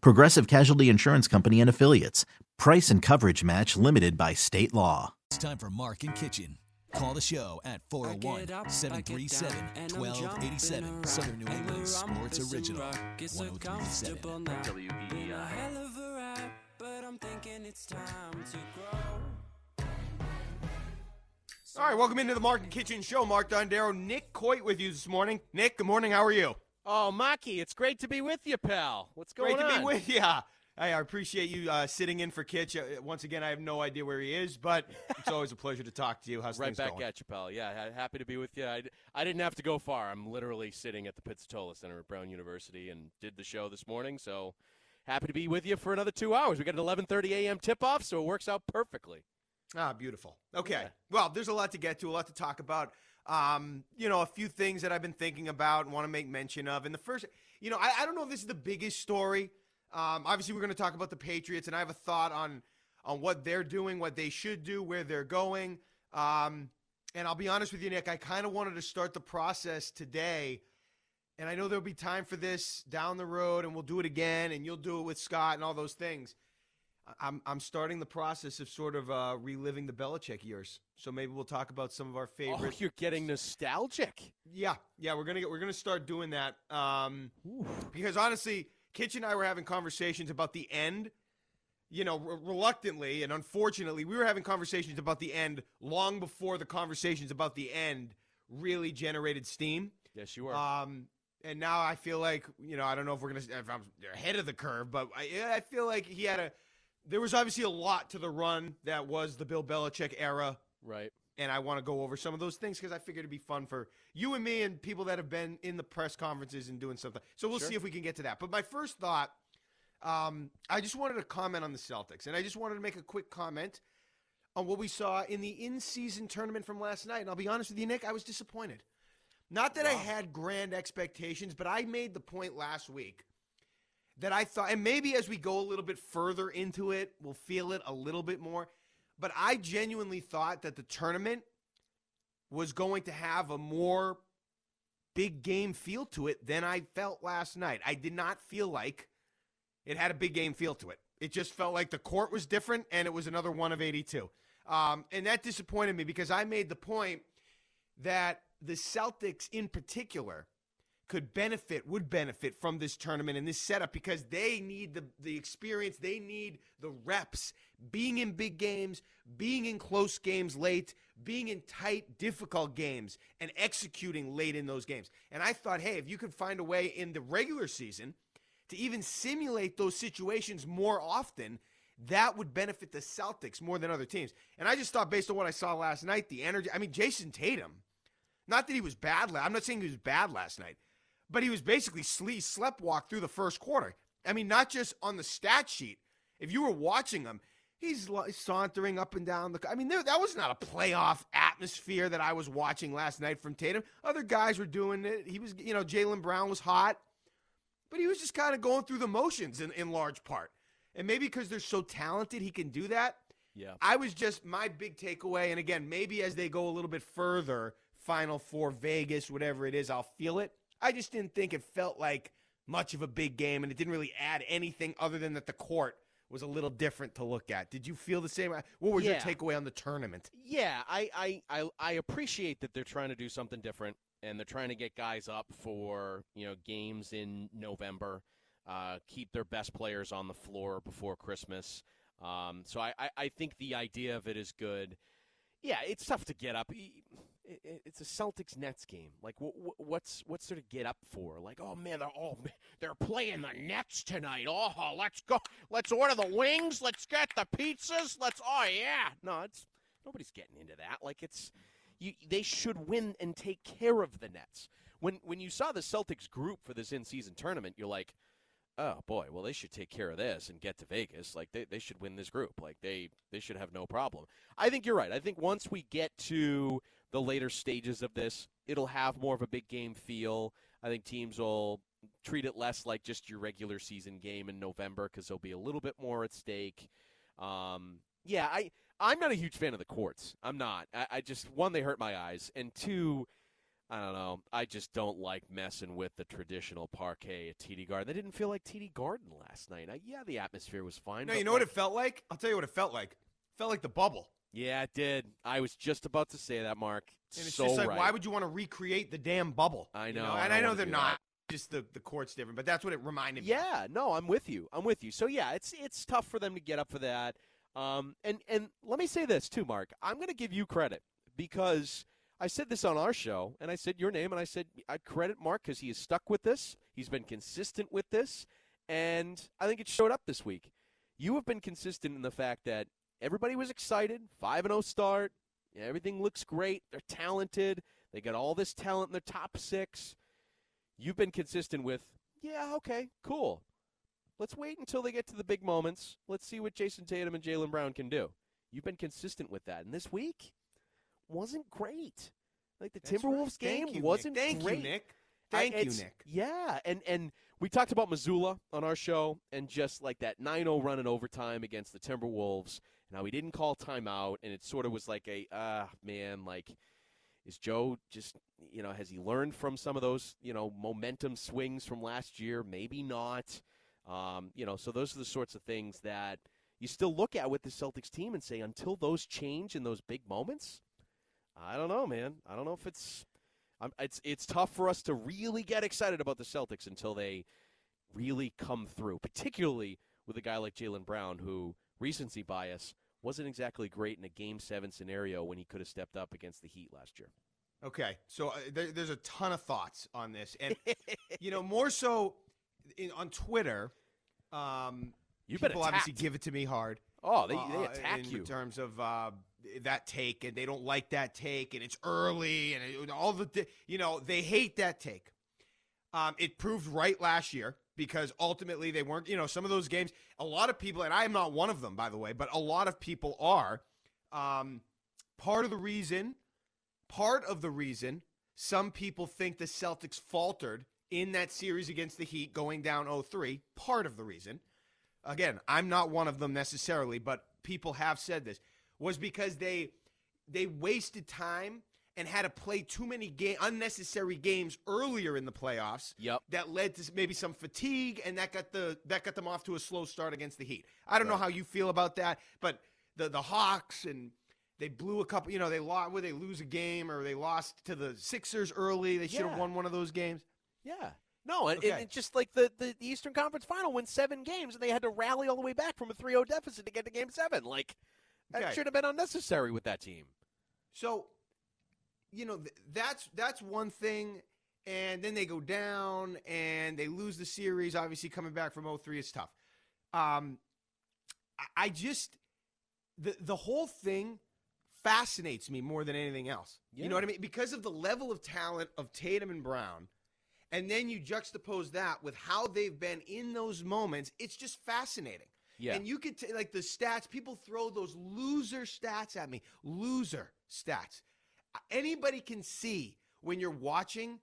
Progressive Casualty Insurance Company and Affiliates. Price and coverage match limited by state law. It's time for Mark and Kichen. Call the show at 401 737 1287. Southern New England Sports Original. 1037 WEEI. All right, welcome into the Mark and Kichen Show. Mark Dondero, Nick Coit with you this morning. Nick, good morning. How are you? Oh, Maki, it's great to be with you, pal. What's going Great on? Great to be with you. Hey, I appreciate you uh, sitting in for Kitch. Uh, once again, I have no idea where he is, but it's always a pleasure to talk to you. How's? Right things back going? at you, pal. Yeah, ha- happy to be with you. I, d- I didn't have to go far. I'm literally sitting at the Pizzitola Center at Brown University and did the show this morning. So happy to be with you for another two hours. We got an 11:30 a.m. tip-off, so it works out perfectly. Ah, beautiful. Okay. Yeah. Well, there's a lot to get to, a lot to talk about. Um, you know, a few things that I've been thinking about and want to make mention of. And the first, you know, I, I don't know if this is the biggest story. Um, obviously, we're going to talk about the Patriots, and I have a thought on on what they're doing, what they should do, where they're going. Um, and I'll be honest with you, Nick, I kind of wanted to start the process today. And I know there'll be time for this down the road, and we'll do it again, and you'll do it with Scott and all those things. I'm I'm starting the process of sort of uh, reliving the Belichick years. So maybe we'll talk about some of our Oh, you're getting nostalgic. yeah, yeah, we're gonna get, we're gonna start doing that. Um, because honestly, Kitch and I were having conversations about the end. You know, re- reluctantly and unfortunately, we were having conversations about the end long before the conversations about the end really generated steam. Yes, you are. Um, and now I feel like you know I don't know if we're gonna if I'm ahead of the curve, but I, I feel like he had a. There was obviously a lot to the run that was the Bill Belichick era, right. and I want to go over some of those things because I figured it'd be fun for you and me and people that have been in the press conferences and doing something. So we'll Sure. see if we can get to that. But my first thought, um, I just wanted to comment on the Celtics, and I just wanted to make a quick comment on what we saw in the in-season tournament from last night. And I'll be honest with you, Nick, I was disappointed. Not that I had grand expectations, but I made the point last week that I thought, and maybe as we go a little bit further into it, we'll feel it a little bit more. But I genuinely thought that the tournament was going to have a more big game feel to it than I felt last night. I did not feel like it had a big game feel to it. It just felt like the court was different and it was another one of 82. Um, and that disappointed me because I made the point that the Celtics in particular could benefit, would benefit from this tournament and this setup because they need the, the experience, they need the reps, being in big games, being in close games late, being in tight, difficult games, and executing late in those games. And I thought, hey, if you could find a way in the regular season to even simulate those situations more often, that would benefit the Celtics more than other teams. And I just thought, based on what I saw last night, the energy. I mean, Jayson Tatum. Not that he was bad. I'm not saying he was bad last night, but he was basically sle- slept walk through the first quarter. I mean, not just on the stat sheet. If you were watching him, he's sauntering up and down the. I mean, there, that was not a playoff atmosphere that I was watching last night from Tatum. Other guys were doing it. He was, you know, Jaylen Brown was hot, but he was just kind of going through the motions in, in large part. And maybe because they're so talented, he can do that. Yeah. I was just my big takeaway, and again, maybe as they go a little bit further, Final Four, Vegas, whatever it is, I'll feel it. I just didn't think it felt like much of a big game, and it didn't really add anything other than that the court was a little different to look at. Did you feel the same? What was your takeaway on the tournament? Yeah, I, I, I, I appreciate that they're trying to do something different and they're trying to get guys up for you know games in November, uh, keep their best players on the floor before Christmas. Um, so I, I, I think the idea of it is good. Yeah, it's tough to get up. It's a Celtics Nets game. Like, what's what's there to get up for? Like, oh man, they're all they're playing the Nets tonight. Oh, let's go. Let's order the wings. Let's get the pizzas. Let's. Oh yeah. No, it's nobody's getting into that. Like, it's you. They should win and take care of the Nets. When when you saw the Celtics group for this in season tournament, you're like, oh boy, well they should take care of this and get to Vegas. Like they, they should win this group. Like they they should have no problem. I think you're right. I think once we get to the later stages of this, it'll have more of a big game feel. I think teams will treat it less like just your regular season game in November because there'll be a little bit more at stake. Um, yeah, I I'm not a huge fan of the courts. I'm not. I, I just one they hurt my eyes, and two I don't know. I just don't like messing with the traditional parquet at TD Garden. They didn't feel like TD Garden last night. I, yeah, the atmosphere was fine. No, you know like, what it felt like? I'll tell you what it felt like. It felt like the bubble. Yeah, it did. I was just about to say that, Mark. And it's so just like, right. why would you want to recreate the damn bubble? I know. You know? And I, I know they're not. That. Just the, the court's different, but that's what it reminded me. Yeah, no, I'm with you. I'm with you. So yeah, it's it's tough for them to get up for that. Um, and and let me say this too, Mark. I'm going to give you credit because I said this on our show, and I said your name, and I said I credit Mark because he is stuck with this. He's been consistent with this, and I think it showed up this week. You have been consistent in the fact that everybody was excited, five and zero oh start. Everything looks great. They're talented. They got all this talent in their top six. You've been consistent with, yeah, okay, cool. Let's wait until they get to the big moments. Let's see what Jayson Tatum and Jaylen Brown can do. You've been consistent with that. And this week, wasn't great. Like the That's Timberwolves right. game you, wasn't Nick. Thank great. you, Nick. Thank I, you, Nick. Yeah, and and we talked about Mazzulla on our show, and just like that 9-0 run in overtime against the Timberwolves, and how he didn't call timeout, and it sort of was like a ah man, like is Joe just you know has he learned from some of those you know momentum swings from last year? Maybe not. Um, you know, so those are the sorts of things that you still look at with the Celtics team and say until those change in those big moments, I don't know, man. I don't know if it's it's it's tough for us to really get excited about the Celtics until they really come through, particularly with a guy like Jaylen Brown, who recency bias wasn't exactly great in a Game Seven scenario when he could have stepped up against the Heat last year. Okay, so uh, there, there's a ton of thoughts on this, and you know more so in, on Twitter. Um, you people obviously give it to me hard. Oh, they, they uh, attack in you in terms of uh, that take and they don't like that take and it's early and it, all the you know they hate that take. Um, it proved right last year because ultimately they weren't you know some of those games a lot of people and I am not one of them by the way but a lot of people are um, part of the reason part of the reason some people think the Celtics faltered in that series against the Heat going down 0-3 part of the reason. Again I'm not one of them necessarily but people have said this was because they they wasted time and had to play too many game unnecessary games earlier in the playoffs. Yep. That led to maybe some fatigue and that got the that got them off to a slow start against the Heat. I don't right. know how you feel about that, but the the Hawks and they blew a couple, you know, they lost where they lose a game or they lost to the Sixers early. They should have yeah. won one of those games. Yeah. No, and, okay. just like the, the, the, Eastern Conference Final went seven games, and they had to rally all the way back from a 3 0 deficit to get to game seven. Like, that okay. should have been unnecessary with that team. So, you know, th- that's that's one thing. And then they go down and they lose the series. Obviously, coming back from 0-3 is tough. Um, I just the the whole thing fascinates me more than anything else. Yeah. You know what I mean? Because of the level of talent of Tatum and Brown, and then you juxtapose that with how they've been in those moments. It's just fascinating. Yeah. And you could, t- like the stats, people throw those loser stats at me. Loser stats. Anybody can see when you're watching.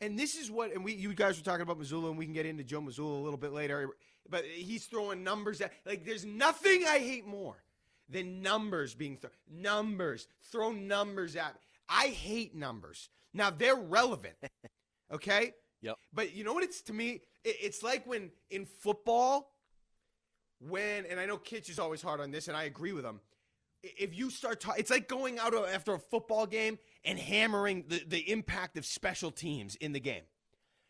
And this is what, and we, you guys were talking about Mazzulla, and we can get into Joe Mazzulla a little bit later. But he's throwing numbers at, like, there's nothing I hate more than numbers being thrown. Numbers. Throw numbers at me. I hate numbers. Now, they're relevant. Okay? Yep. But you know what it's to me? It's like when in football, when and I know Kitch is always hard on this, and I agree with him. If you start, ta- it's like going out after a football game and hammering the, the impact of special teams in the game.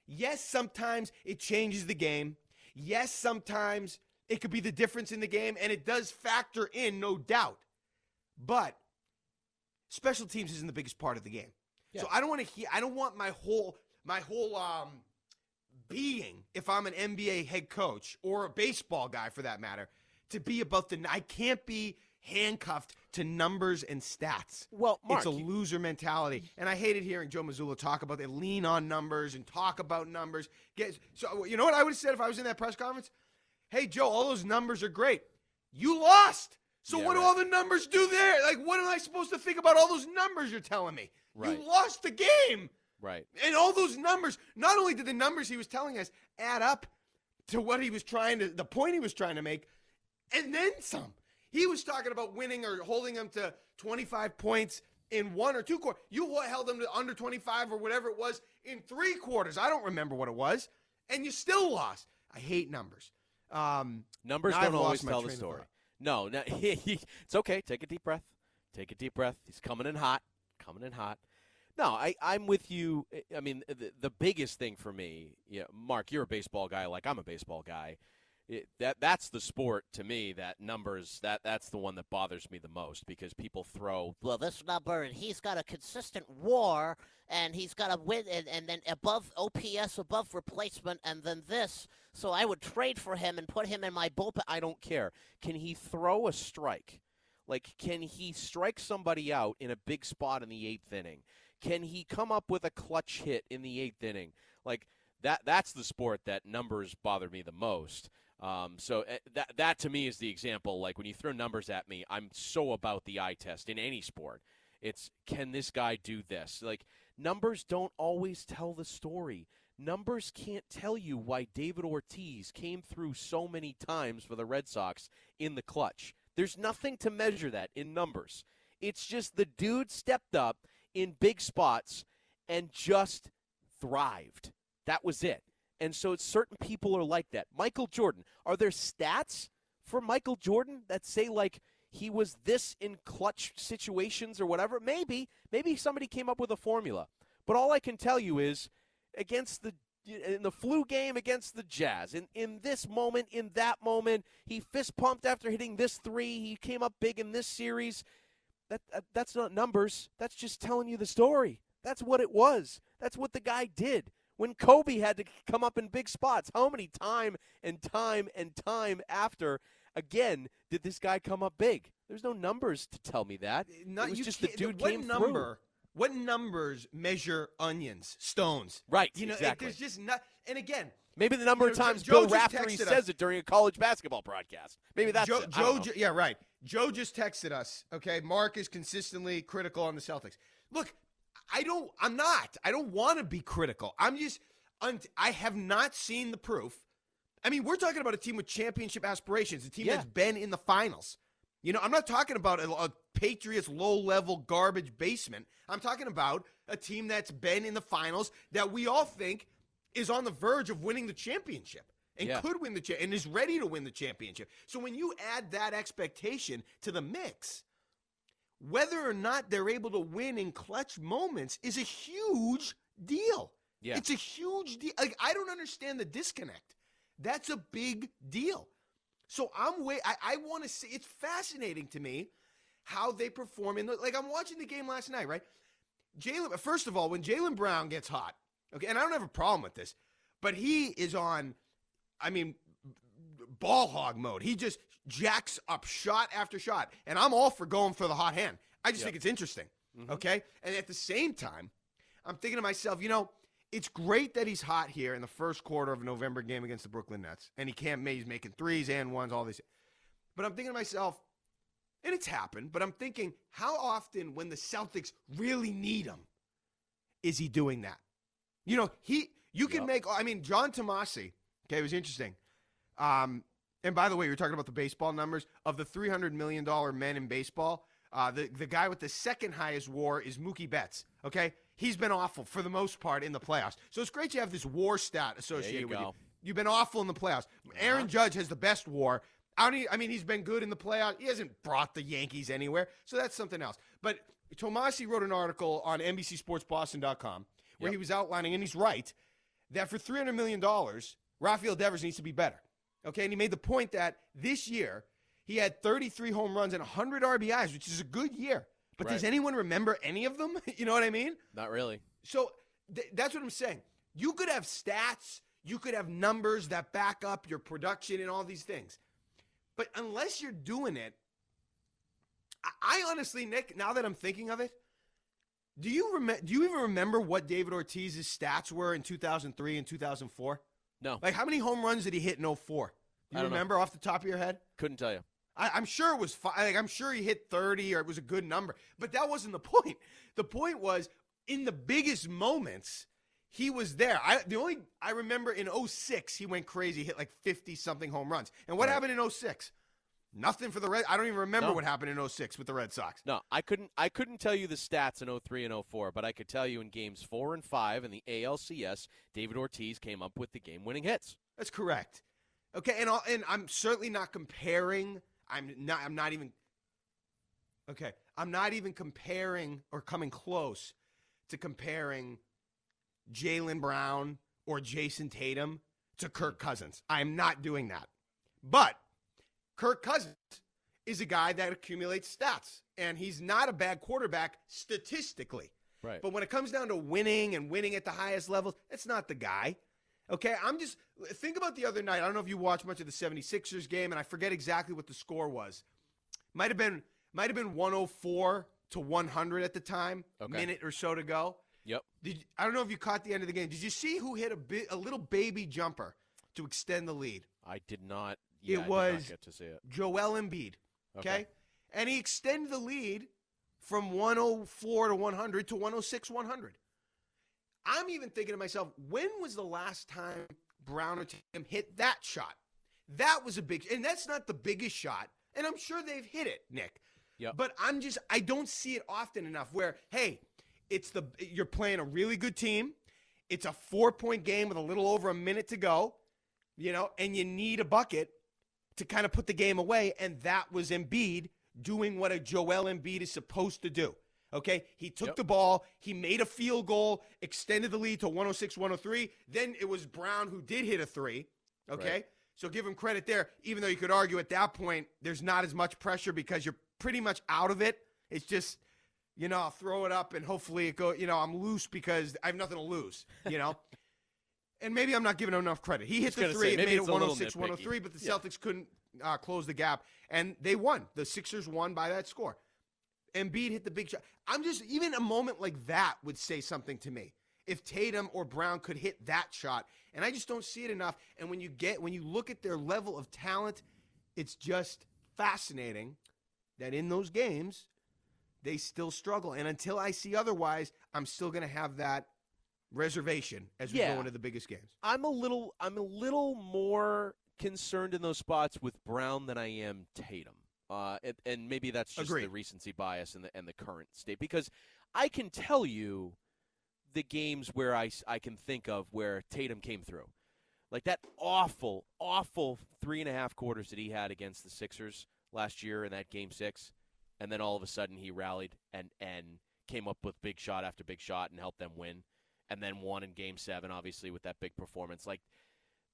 Yes, sometimes it changes the game. Yes, sometimes it could be the difference in the game, and it does factor in, no doubt. But special teams isn't the biggest part of the game. So I don't want to hear. I don't want my whole my whole um, being, if I'm an NBA head coach or a baseball guy for that matter, to be about the. I can't be handcuffed to numbers and stats. Well, Mark, it's a loser mentality, and I hated hearing Joe Mazzulla talk about they lean on numbers and talk about numbers. Get so you know what I would have said if I was in that press conference? Hey Joe, all those numbers are great. You lost. So Yeah, what do all the numbers do there? Like, what am I supposed to think about all those numbers you're telling me? Right. You lost the game. Right. And all those numbers, not only did the numbers he was telling us add up to what he was trying to, the point he was trying to make, and then some. He was talking about winning or holding them to 25 points in one or two quarters. You held them to under 25 or whatever it was in three quarters. I don't remember what it was. And you still lost. I hate numbers. Um, Numbers don't always tell the story. No, no, it's okay. Take a deep breath. Take a deep breath. He's coming in hot. Coming in hot. No, I, I'm with you. I mean, the, the biggest thing for me, yeah, Mark, you're a baseball guy, like I'm a baseball guy. It, that that's the sport to me. That numbers, that that's the one that bothers me the most because people throw well, this number, and he's got a consistent WAR, and he's got a win, and, and then above OPS, above replacement, and then this. So I would trade for him and put him in my bullpen. I don't care. Can he throw a strike? Like, can he strike somebody out in a big spot in the eighth inning? Can he come up with a clutch hit in the eighth inning? Like that. That's the sport that numbers bother me the most. Um, so uh, that that to me is the example. Like when you throw numbers at me, I'm so about the eye test in any sport. It's can this guy do this? Like numbers don't always tell the story. Numbers can't tell you why David Ortiz came through so many times for the Red Sox in the clutch. There's nothing to measure that in numbers. It's just the dude stepped up in big spots and just thrived. That was it. And so certain people are like that. Michael Jordan, are there stats for Michael Jordan that say like he was this in clutch situations or whatever? Maybe, maybe somebody came up with a formula. But all I can tell you is against the in the flu game against the Jazz, in in this moment, in that moment, he fist pumped after hitting this three. He came up big in this series. That, that that's not numbers. That's just telling you the story. That's what it was. That's what the guy did. When Kobe had to come up in big spots, how many time and time and time after again did this guy come up big? There's no numbers to tell me that. Not- it was just the dude what came number, What numbers measure onions, stones? Right, You know, it- exactly. there's just not. And again. Maybe the number You of times Joe Bill Raftery says it during a college basketball broadcast. Maybe that's Joe, Joe know. yeah, right. Joe just texted us. Okay, Mark is consistently critical on the Celtics. Look, I don't. I'm not. I don't want to be critical. I'm just. I have not seen the proof. I mean, we're talking about a team with championship aspirations, a team Yeah. that's been in the finals. You know, I'm not talking about a, a Patriots low level garbage basement. I'm talking about a team that's been in the finals that we all think is on the verge of winning the championship and Yeah. could win the cha- and is ready to win the championship. So when you add that expectation to the mix, whether or not they're able to win in clutch moments is a huge deal. Yeah. It's a huge deal. Like I don't understand the disconnect. That's a big deal. So I'm way I, I want to see it's fascinating to me how they perform in the like I'm watching the game last night, right? Jaylen first of all, when Jaylen Brown gets hot, okay, and I don't have a problem with this, but he is on I mean ball hog mode. He just jacks up shot after shot. And I'm all for going for the hot hand. I just Yep. think it's interesting. Mm-hmm. Okay? And at the same time, I'm thinking to myself, you know, it's great that he's hot here in the first quarter of a November game against the Brooklyn Nets. And he can't make, he's making threes and ones, all these. But I'm thinking to myself, and it's happened, but I'm thinking, how often when the Celtics really need him, is he doing that? You know, he you can Yep. make I mean, John Tomase, okay, it was interesting. Um, and by the way, you're talking about the baseball numbers of the 300 million dollar men in baseball. Uh, the the guy with the second highest WAR is Mookie Betts. Okay, he's been awful for the most part in the playoffs. So it's great you have this WAR stat associated with you. go. You've been awful in the playoffs. Aaron Judge has the best WAR. I, don't I mean, he's been good in the playoffs. He hasn't brought the Yankees anywhere, so that's something else. But Tomase wrote an article on NBCSportsBoston.com where Yep. he was outlining, and he's right, that for $300 million, Rafael Devers needs to be better. Okay, and he made the point that this year he had 33 home runs and 100 RBIs, which is a good year. But does anyone remember any of them? you know what I mean? Not really. So th- that's what I'm saying. You could have stats, you could have numbers that back up your production and all these things. But unless you're doing it, I, I honestly, Nick, now that I'm thinking of it, do you remember? Do you even remember what David Ortiz's stats were in 2003 and 2004? No, Like, how many home runs did he hit in 04? Do you don't know. remember off the top of your head? couldn't tell you. I, I'm sure it was fi- like I'm sure he hit 30 or it was a good number, but that wasn't the point. The point was in the biggest moments, he was there. I the only I remember in 06, he went crazy, hit like 50 something home runs. And what Right. happened in 06? Nothing for the Red. I don't even remember No. what happened in 06 with the Red Sox. No, I couldn't. I couldn't tell you the stats in 03 and 04, but I could tell you in games four and five in the ALCS, David Ortiz came up with the game-winning hits. That's correct. Okay, and I'll, and I'm certainly not comparing. I'm not. I'm not even. Okay, I'm not even comparing or coming close to comparing Jaylen Brown or Jayson Tatum to Kirk Cousins. I'm not doing that. But Kirk Cousins is a guy that accumulates stats, and he's not a bad quarterback statistically. Right. But when it comes down to winning and winning at the highest levels, that's not the guy. Okay, I'm just think about the other night. I don't know if you watched much of the 76ers game, and I forget exactly what the score was. Might have been might have been 104 to 100 at the time, Okay. minute or so to go. Yep. Did I don't know if you caught the end of the game. Did you see who hit a bi- a little baby jumper to extend the lead? I did not. Yeah, I did was- get to see it. Joel Embiid. Okay? Okay. And he extended the lead from 104 to 100 to 106 100. I'm even thinking to myself, when was the last time Brown or Tatum hit that shot? That was a big, and that's not the biggest shot. And I'm sure they've hit it, Nick. Yep. But I'm just, I don't see it often enough where, hey, it's the, you're playing a really good team. It's a four point game with a little over a minute to go, you know, and you need a bucket to kind of put the game away. And that was Embiid doing what a Joel Embiid is supposed to do. Okay. He took Yep. the ball, he made a field goal, extended the lead to 106, 103. Then it was Brown who did hit a three. Okay. Right. So give him credit there, even though you could argue at that point there's not as much pressure because you're pretty much out of it. It's just, you know, I'll throw it up and hopefully it go, you know, I'm loose because I have nothing to lose, you know? and maybe I'm not giving him enough credit. He hit the three, say, it made it it's a little 106, 103, but the Yeah. Celtics couldn't uh, close the gap, and they won. The Sixers won by that score. Embiid hit the big shot. I'm just, even a moment like that would say something to me. If Tatum or Brown could hit that shot, and I just don't see it enough. And when you get, when you look at their level of talent, it's just fascinating that in those games, they still struggle. And until I see otherwise, I'm still going to have that reservation as we Yeah. go into the biggest games. I'm a little. I'm a little more concerned in those spots with Brown than I am Tatum. Uh, and, and maybe that's just Agreed. the recency bias and the and the current state because I can tell you the games where I, I can think of where Tatum came through, like that awful awful three and a half quarters that he had against the Sixers last year in that game six, and then all of a sudden he rallied and and came up with big shot after big shot and helped them win, and then won in game seven obviously with that big performance like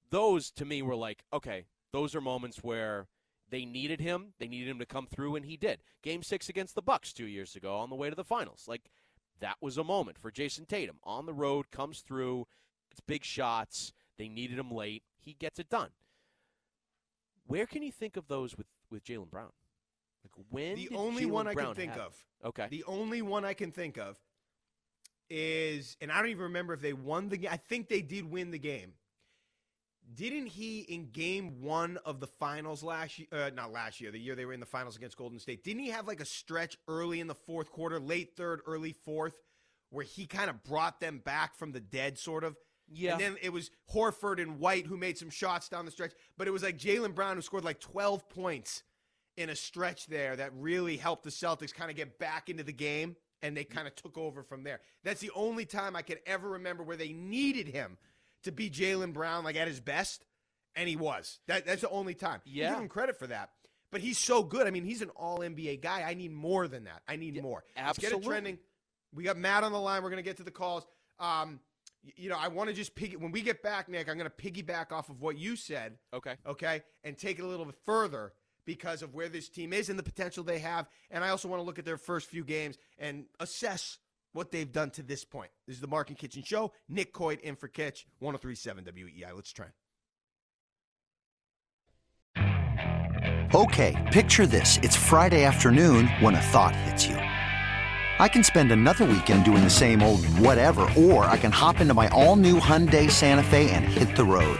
those to me were like, okay, those are moments where they needed him, they needed him to come through, and he did. Game six against the Bucks two years ago on the way to the finals, like that was a moment for Jayson Tatum on the road, comes through, it's big shots. They needed him late, he gets it done. Where can you think of those with with Jaylen Brown? Like when The only Jaylen one I can think have- of. Okay, The only one I can think of is, and I don't even remember if they won the game. I think they did win the game. Didn't he in game one of the finals last year? Uh, not last year, the year they were in the finals against Golden State. Didn't he have like a stretch early in the fourth quarter, late third, early fourth, where he kind of brought them back from the dead, sort of? yeah, And then it was Horford and White who made some shots down the stretch. But it was like Jaylen Brown who scored like 12 points in a stretch there that really helped the Celtics kind of get back into the game. And they kind of took over from there. That's the only time I can ever remember where they needed him to be Jaylen Brown like at his best. And he was. That, that's the only time. You Yeah. Give him credit for that. But he's so good. I mean, he's an all NBA guy. I need more than that. I need more. Absolutely. Let's get it trending. We got Matt on the line. We're going to get to the calls. Um, you know, I want to just piggy. When we get back, Nick, I'm going to piggyback off of what you said. Okay. Okay, and take it a little bit further because of where this team is and the potential they have. And I also want to look at their first few games and assess what they've done to this point. This is the Mark and Kichen Show. Nick Coit in for Kitch, 1037 WEEI. Let's try. Okay, picture this. It's Friday afternoon when a thought hits you. I can spend another weekend doing the same old whatever, or I can hop into my all new Hyundai Santa Fe and hit the road.